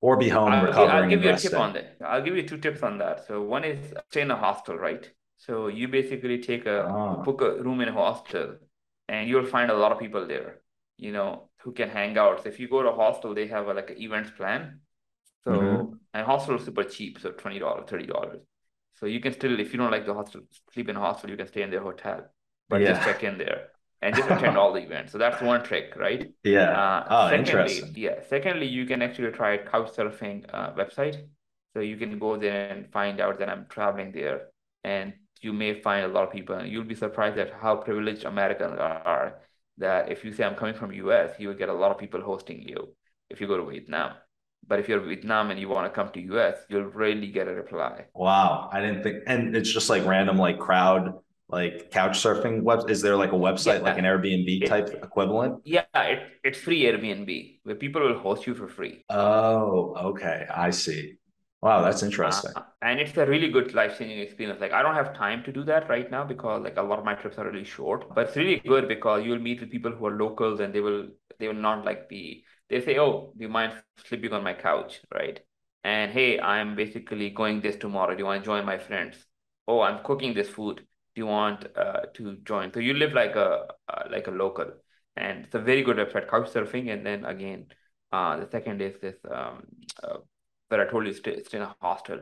Or be home I'll, recovering. I'll give you a tip on that. I'll give you two tips on that. So one is stay in a hostel, right? So you basically take a ah. book a room in a hostel, and you'll find a lot of people there. You know who can hang out. So if you go to a hostel, they have a, like an events plan. So mm-hmm. and hostel is super cheap, so twenty dollars, thirty dollars. So you can still, if you don't like the hostel, sleep in a hostel, you can stay in their hotel, but yeah. just check in there and just attend all the events. So that's one trick, right? Yeah. Uh, oh, secondly, interesting. Yeah. Secondly, you can actually try Couchsurfing uh, website. So you can go there and find out that I'm traveling there, and you may find a lot of people, you'll be surprised at how privileged Americans are. That if you say I'm coming from US, you will get a lot of people hosting you. If you go to Vietnam, but if you're Vietnam and you want to come to US, you'll rarely get a reply. Wow. I didn't think and it's just like random like crowd like couch surfing web is there like a website yeah. like an Airbnb type equivalent? Yeah, it, it's free Airbnb where people will host you for free. Oh, okay. I see. Wow, that's interesting. Uh, and it's a really good life-changing experience. Like I don't have time to do that right now because like a lot of my trips are really short. But it's really good because you'll meet with people who are locals and they will they will not like be they say, "Oh, do you mind sleeping on my couch?" Right? And hey, I'm basically going this tomorrow. Do you want to join my friends? Oh, I'm cooking this food. Do you want uh, to join? So you live like a uh, like a local, and it's a very good website, Couchsurfing. And then again, Uh, the second is this um, uh, that I told you stay, stay in a hostel,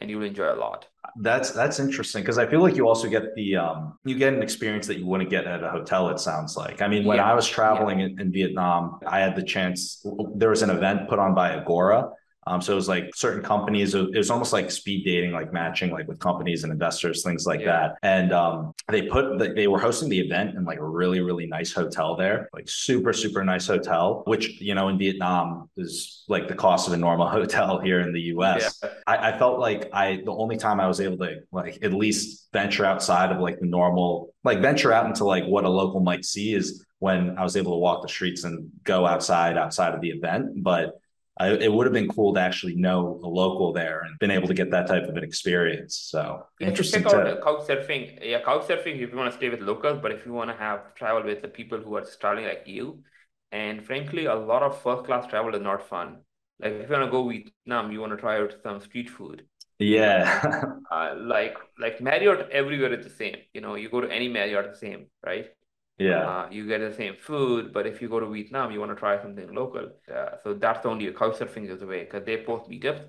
and you'll enjoy a lot. That's that's interesting because I feel like you also get the um you get an experience that you wouldn't get at a hotel. It sounds like. I mean, when Yeah, I was traveling yeah, in, in Vietnam, I had the chance. There was an event put on by Agora. Um, so it was like certain companies. It was almost like speed dating, like matching, like with companies and investors, things like yeah, that. And um, they put they were hosting the event in like a really really nice hotel there, like super super nice hotel, which you know in Vietnam is like the cost of a normal hotel here in the yeah. U.S. I, I felt like I the only time I was able to like at least venture outside of like the normal like venture out into like what a local might see is when I was able to walk the streets and go outside outside of the event. But I, it would have been cool to actually know a local there and been able to get that type of an experience. So should check interesting out couch surfing. Yeah, couch surfing if you want to stay with locals, but if you want to have travel with the people who are traveling like you, and frankly, a lot of first class travel is not fun. Like if you want to go Vietnam, you want to try out some street food. Yeah. uh, like like Marriott everywhere is the same. You know, you go to any Marriott, the same, right? Yeah. Uh, you get the same food, but if you go to Vietnam, you want to try something local. Uh, so that's only a couch surfing is the way because they both post meetups,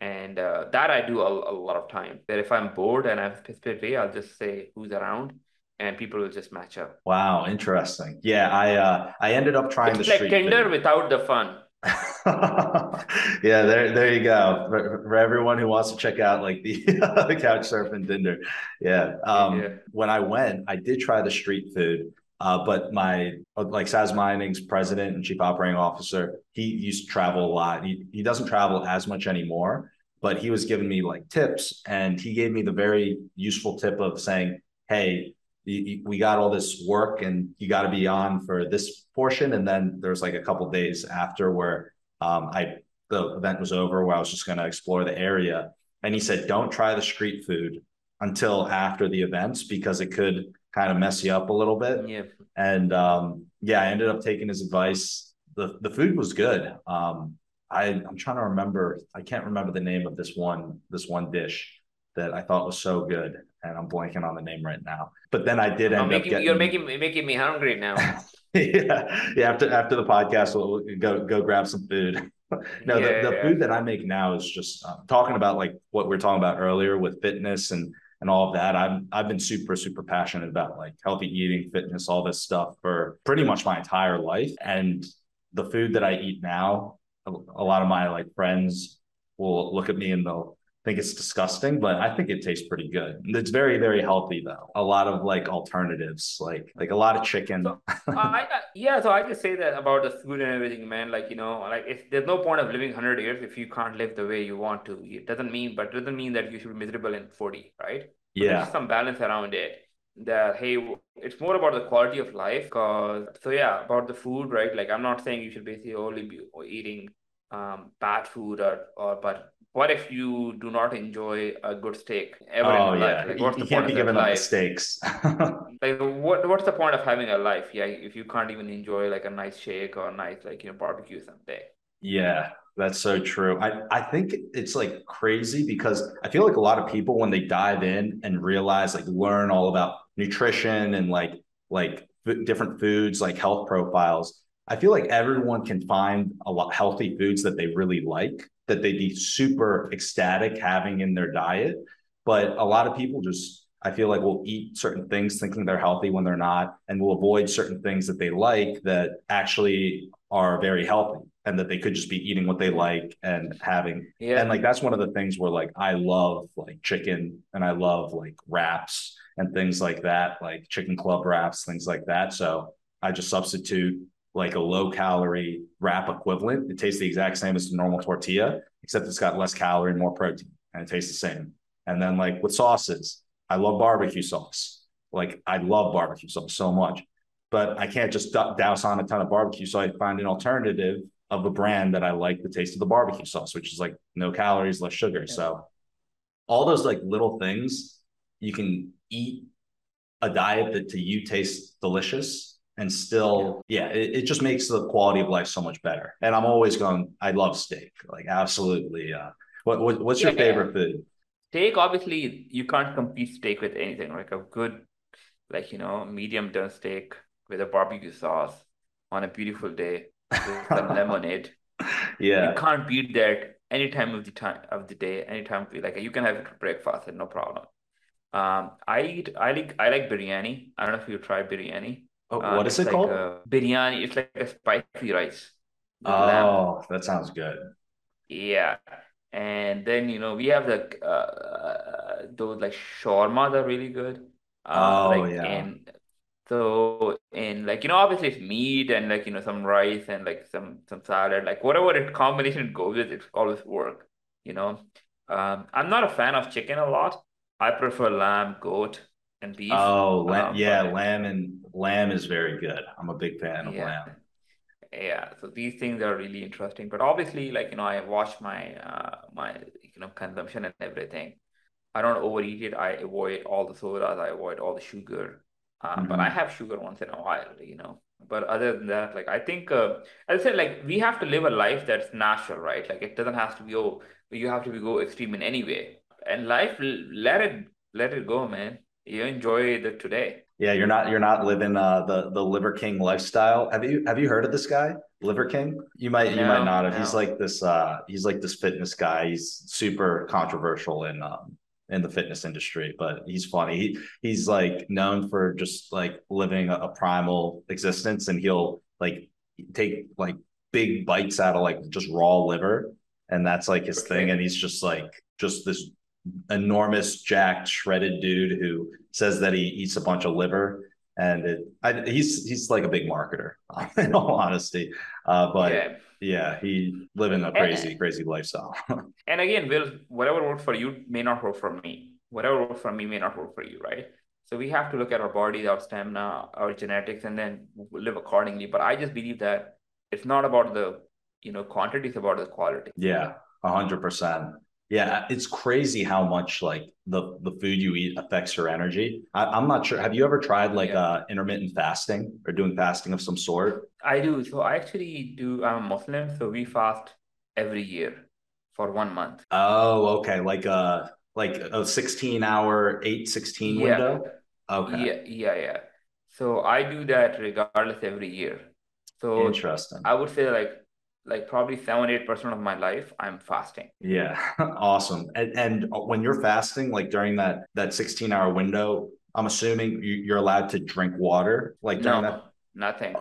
and uh, that I do a, a lot of time. That if I'm bored and I have a specific day, I'll just say who's around, and people will just match up. Wow. Interesting. Yeah. I uh I ended up trying the It's like street Tinder food. without the fun. yeah, there, there you go. For, for everyone who wants to check out like the, the couch surfing Tinder. Yeah. Um, Yeah, when I went, I did try the street food. Uh, but my like Sazmining's president and chief operating officer, he used to travel a lot. He he doesn't travel as much anymore, but he was giving me like tips, and he gave me the very useful tip of saying, "Hey, we got all this work, and you got to be on for this portion." And then there's like a couple days after where um, I the event was over, where I was just going to explore the area, and he said, "Don't try the street food until after the events because it could." Kind of mess you up a little bit yeah. and um, yeah, I ended up taking his advice. the The food was good. Um, I I'm trying to remember. I can't remember the name of this one this one dish that I thought was so good, and I'm blanking on the name right now. But then I did end up making you're getting. making making me hungry now. yeah, yeah. After after the podcast, we'll, go go grab some food. no, the, Yeah, the yeah, food that I make now is just um, talking about like what we are talking about earlier with fitness and and all of that. I've I've been super super passionate about like healthy eating, fitness, all this stuff for pretty much my entire life. And the food that I eat now, a, a lot of my like friends will look at me and they'll think it's disgusting, but I think it tastes pretty good. It's very very healthy though. A lot of like alternatives, like like a lot of chicken. So I I- yeah, so I just say that about the food and everything, man. Like, you know, like if there's no point of living 100 years if you can't live the way you want to. It doesn't mean, but it doesn't mean that you should be miserable in 40, right? There's Yeah. some balance around it. That hey, it's more about the quality of life. Cause so yeah, about the food, right? Like I'm not saying you should basically only be eating um bad food or or but what if you do not enjoy a good steak ever in Oh your life? Like You, what's you the can't point be of giving up life? steaks. Like what what's the point of having a life? Yeah, if you can't even enjoy like a nice shake or a nice like you know barbecue someday. Yeah, that's so true. I, I think it's like crazy because I feel like a lot of people when they dive in and realize like learn all about nutrition and like like f- different foods like health profiles. I feel like everyone can find a lot healthy foods that they really like that they'd be super ecstatic having in their diet. But a lot of people just I feel like will eat certain things thinking they're healthy when they're not, and will avoid certain things that they like that actually are very healthy and that they could just be eating what they like and having Yeah. and like that's one of the things where like I love like chicken and I love like wraps and things like that, like chicken club wraps, things like that. So I just substitute like a low calorie wrap equivalent. It tastes the exact same as the normal tortilla, except it's got less calorie and more protein, and it tastes the same. And then like with sauces, I love barbecue sauce. Like I love barbecue sauce so much, but I can't just douse on a ton of barbecue. So I find an alternative of a brand that I like the taste of the barbecue sauce, which is like no calories, less sugar. Yeah. So all those like little things you can eat a diet that to you tastes delicious and still yeah it, it just makes the quality of life so much better and i'm always going i love steak like absolutely uh what, what what's your Yeah. favorite food Steak, obviously, you can't compete steak with anything. Like a good, like, you know, medium done steak with a barbecue sauce on a beautiful day. with some lemonade. Yeah. You can't beat that any time of the time of the day, any time of the, like you can have it for breakfast and no problem. Um, I eat I like I like biryani. I don't know if you try biryani. Oh, Um, what is it like called? biryani. It's like a spicy rice with lamb. Oh, that sounds good. Yeah. And then, you know, we have the uh, those like shawarma that are really good. Uh, Oh like yeah. in so and like you know obviously it's meat and like you know some rice and like some some salad like whatever it combination it goes with it always work. You know, um, I'm not a fan of chicken a lot. I prefer lamb, goat, and beef. Oh, lamb, Um, yeah, but lamb and lamb is very good. I'm a big fan of yeah. lamb. Yeah, so these things are really interesting. But obviously, like, you know, I watch my uh my you know consumption and everything. I don't overeat it. I avoid all the sodas. I avoid all the sugar. Uh, but I hmm have sugar once in a while, you know. But other than that, like I think uh, as I said, like we have to live a life that's natural, right? Like it doesn't have to be oh, you have to be go extreme in any way. And life, let it let it go, man. You enjoy the today. Yeah, you're not you're not living uh the the Liver King lifestyle. Have you have you heard of this guy, Liver King? You might you might not have. He's like this uh he's like this fitness guy. He's super controversial in um in the fitness industry, but he's funny. He he's like known for just like living a, a primal existence and he'll like take like big bites out of like just raw liver and that's like his thing and he's just like just this enormous, jacked, shredded dude who says that he eats a bunch of liver, and it, I, he's he's like a big marketer, in all honesty. Uh, but Yeah. yeah, he living a And crazy, crazy lifestyle. And again, will whatever works for you may not work for me. Whatever works for me may not work for you, right? So we have to look at our bodies, our stamina, our genetics, and then live accordingly. But I just believe that it's not about the, you know, quantity, it's about the quality. yeah, a hundred percent. Yeah, it's crazy how much like the the food you eat affects your energy. I, I'm not sure. Have you ever tried like Yeah, uh intermittent fasting or doing fasting of some sort? I do. So I actually do. I'm a Muslim, so we fast every year for one month. Oh, okay, like a like a 16 hour, 8 16 Yeah, window. Okay. yeah, yeah, yeah. So I do that regardless every year. So Interesting. I would say like like probably seven, eight percent of my life I'm fasting. Yeah, awesome. And and when you're fasting, like during that that 16 hour window, I'm assuming you, you're allowed to drink water, like during that. Nothing,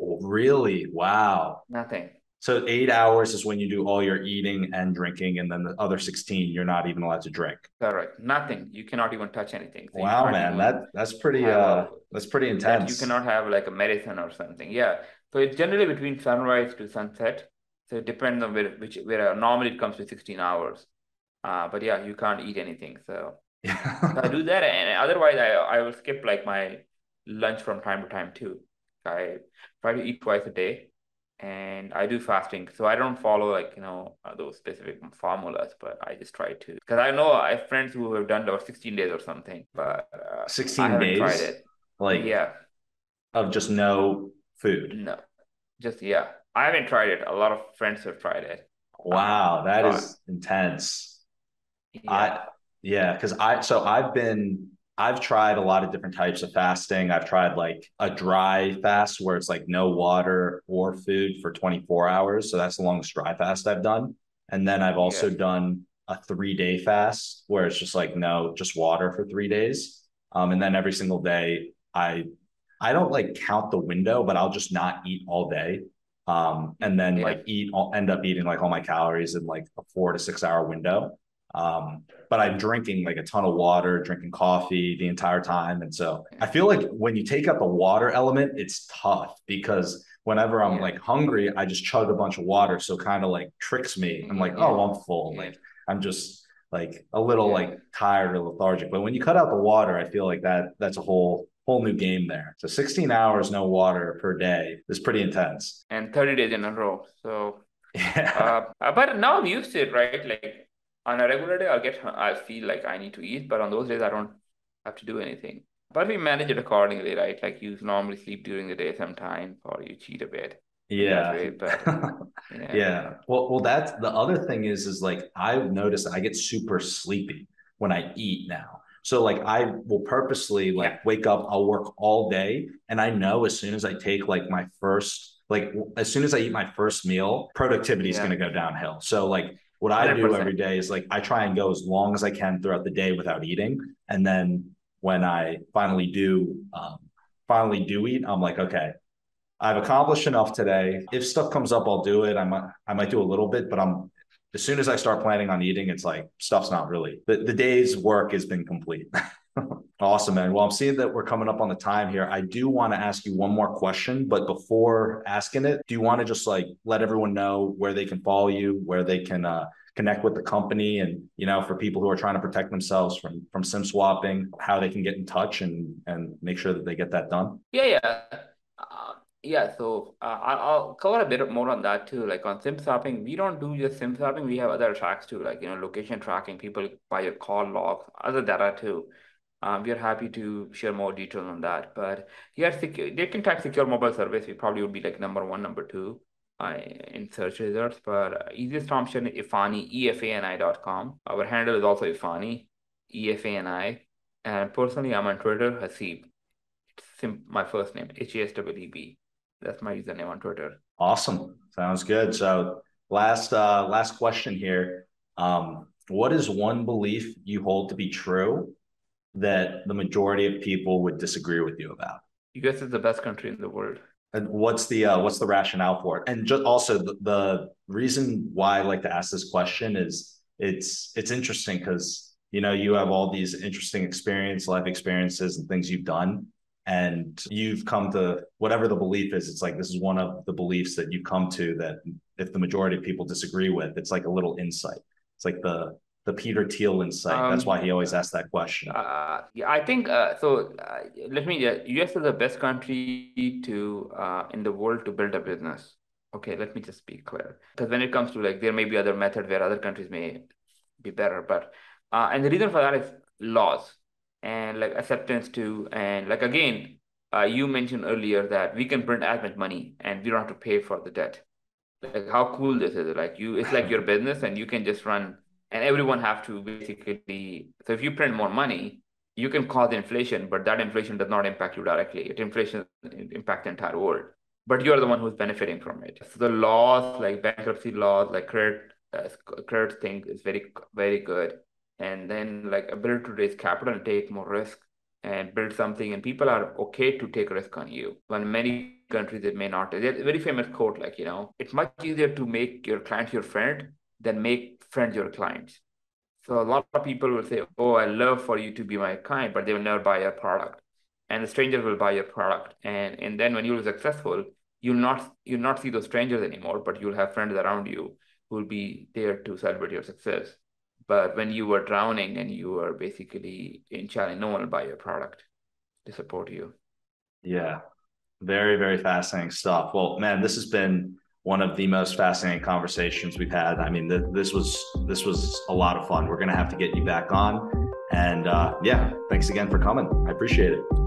Oh, really? Wow. nothing. So eight hours is when you do all your eating and drinking, and then the other 16, you're not even allowed to drink. Correct. Nothing. You cannot even touch anything. So Wow, man, that that's pretty have uh that's pretty intense you cannot have like a marathon or something. Yeah. So it's generally between sunrise to sunset. So it depends on where which where normally it comes to 16 hours. Uh, but yeah, you can't eat anything. So so I do that, and otherwise I I will skip like my lunch from time to time too. I try to eat twice a day, and I do fasting. So I don't follow like you know uh, those specific formulas, but I just try to because I know I have friends who have done about 16 days or something, but uh, 16 haven't tried days it. like Yeah, of just no food. no, just yeah, I haven't tried it. A lot of friends have tried it. Um, Wow, that but is intense. I yeah, yeah, because I so I've been I've tried a lot of different types of fasting. I've tried like a dry fast where it's like no water or food for 24 hours. So that's the longest dry fast I've done. And then I've also yes, done a three day fast where it's just like no, just water for three days. Um, and then every single day I I don't like count the window, but I'll just not eat all day. Um, and then yeah, like eat all end up eating like all my calories in like a four to six hour window. Um, but I'm drinking like a ton of water, drinking coffee the entire time. And so I feel like when you take out the water element, it's tough because whenever I'm yeah, like hungry, I just chug a bunch of water. So kind of like tricks me. I'm like, yeah, oh, I'm full. Like I'm just like a little like tired or lethargic. But when you cut out the water, I feel like that that's a whole whole new game there. So 16 hours no water per day is pretty intense. And 30 days in a row. So. Yeah. Uh, uh, but now I'm used to it, right? Like on a regular day, I'll get, I feel like I need to eat, but on those days, I don't have to do anything. But we manage it accordingly, right? Like you normally sleep during the day sometimes, or you cheat a bit Yeah. way. But yeah, Yeah. Well, well, that's the other thing is, is like I've noticed I get super sleepy when I eat now. So like I will purposely like wake up, I'll work all day, and I know as soon as I take like my first like as soon as I eat my first meal, productivity is yeah. going to go downhill. So like what I 100%. do every day is like I try and go as long as I can throughout the day without eating, and then when I finally do um, finally do eat, I'm like, okay, I've accomplished enough today. If stuff comes up, I'll do it. I might I might do a little bit, but I'm as soon as I start planning on eating, it's like stuff's not really the, the day's work has been complete. awesome, man. Well, I'm seeing that we're coming up on the time here. I do want to ask you one more question, but before asking it, do you want to just like let everyone know where they can follow you, where they can uh, connect with the company, and you know, for people who are trying to protect themselves from from sim swapping, how they can get in touch and and make sure that they get that done? Yeah, yeah. Yeah, so uh, I'll cover a bit more on that too. Like on SIM swapping, we don't do just SIM swapping. We have other tracks too, like you know, location tracking. People buy your call logs, other data too. Um, we are happy to share more details on that. But yeah, secure, they can type secure mobile service. We probably would be like number one, number two uh, in search results. But uh, easiest option is Efani, efani.com. Our handle is also Efani, E-F-A-N-I. And personally, I'm on Twitter, Haseeb. It's my first name, H-A-S-W-E-B. That's my username on Twitter. Awesome. Sounds good. So last uh, last question here. Um, what is one belief you hold to be true that the majority of people would disagree with you about? US is the best country in the world. And what's the uh, what's the rationale for it? And just also the, the reason why I like to ask this question is it's it's interesting because you know you have all these interesting experience, life experiences, and things you've done, and you've come to whatever the belief is it's like this is one of the beliefs that you come to that if the majority of people disagree with it's like a little insight. It's like the the peter thiel insight. Um, that's why he always asks that question. uh, yeah i think uh, so uh, let me uh, us is the best country to uh, in the world to build a business. Okay let me just be clear. Because when it comes to like there may be other method where other countries may be better but uh, and the reason for that is laws and like acceptance too. And like again, uh, you mentioned earlier that we can print as much money and we don't have to pay for the debt. Like how cool this is! Like you, it's like your business and you can just run, and everyone have to basically. So if you print more money, you can cause inflation, but that inflation does not impact you directly. It inflation impact the entire world, but you are the one who's benefiting from it. So the laws, like bankruptcy laws, like credit, uh, credit thing, is very very good and then like ability to raise capital and take more risk and build something and people are okay to take risk on you. When many countries it may not. There's a very famous quote like you know it's much easier to make your client your friend than make friends your clients. So a lot of people will say oh i love for you to be my client but they will never buy your product. And the stranger will buy your product. And and then when you're successful you'll not you'll not see those strangers anymore but you'll have friends around you who will be there to celebrate your success but when you were drowning and you were basically in challenge, no one will buy your product to support you. Yeah. Very, very fascinating stuff. Well, man, this has been one of the most fascinating conversations we've had. I mean, th- this was this was a lot of fun. We're gonna have to get you back on, and uh, yeah, thanks again for coming. I appreciate it.